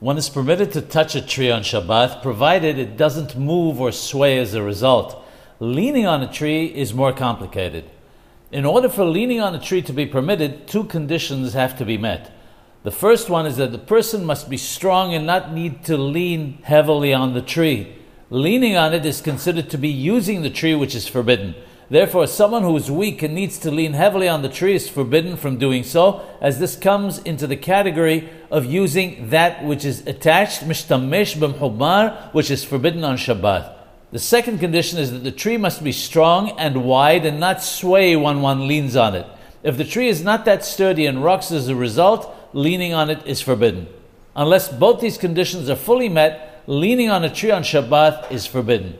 One is permitted to touch a tree on Shabbat provided it doesn't move or sway as a result. Leaning on a tree is more complicated. In order for leaning on a tree to be permitted, two conditions have to be met. The first one is that the person must be strong and not need to lean heavily on the tree. Leaning on it is considered to be using the tree, which is forbidden. Therefore, someone who is weak and needs to lean heavily on the tree is forbidden from doing so, as this comes into the category of using that which is attached, mishtamesh b'mechubar, which is forbidden on Shabbat. The second condition is that the tree must be strong and wide and not sway when one leans on it. If the tree is not that sturdy and rocks as a result, leaning on it is forbidden. Unless both these conditions are fully met, leaning on a tree on Shabbat is forbidden.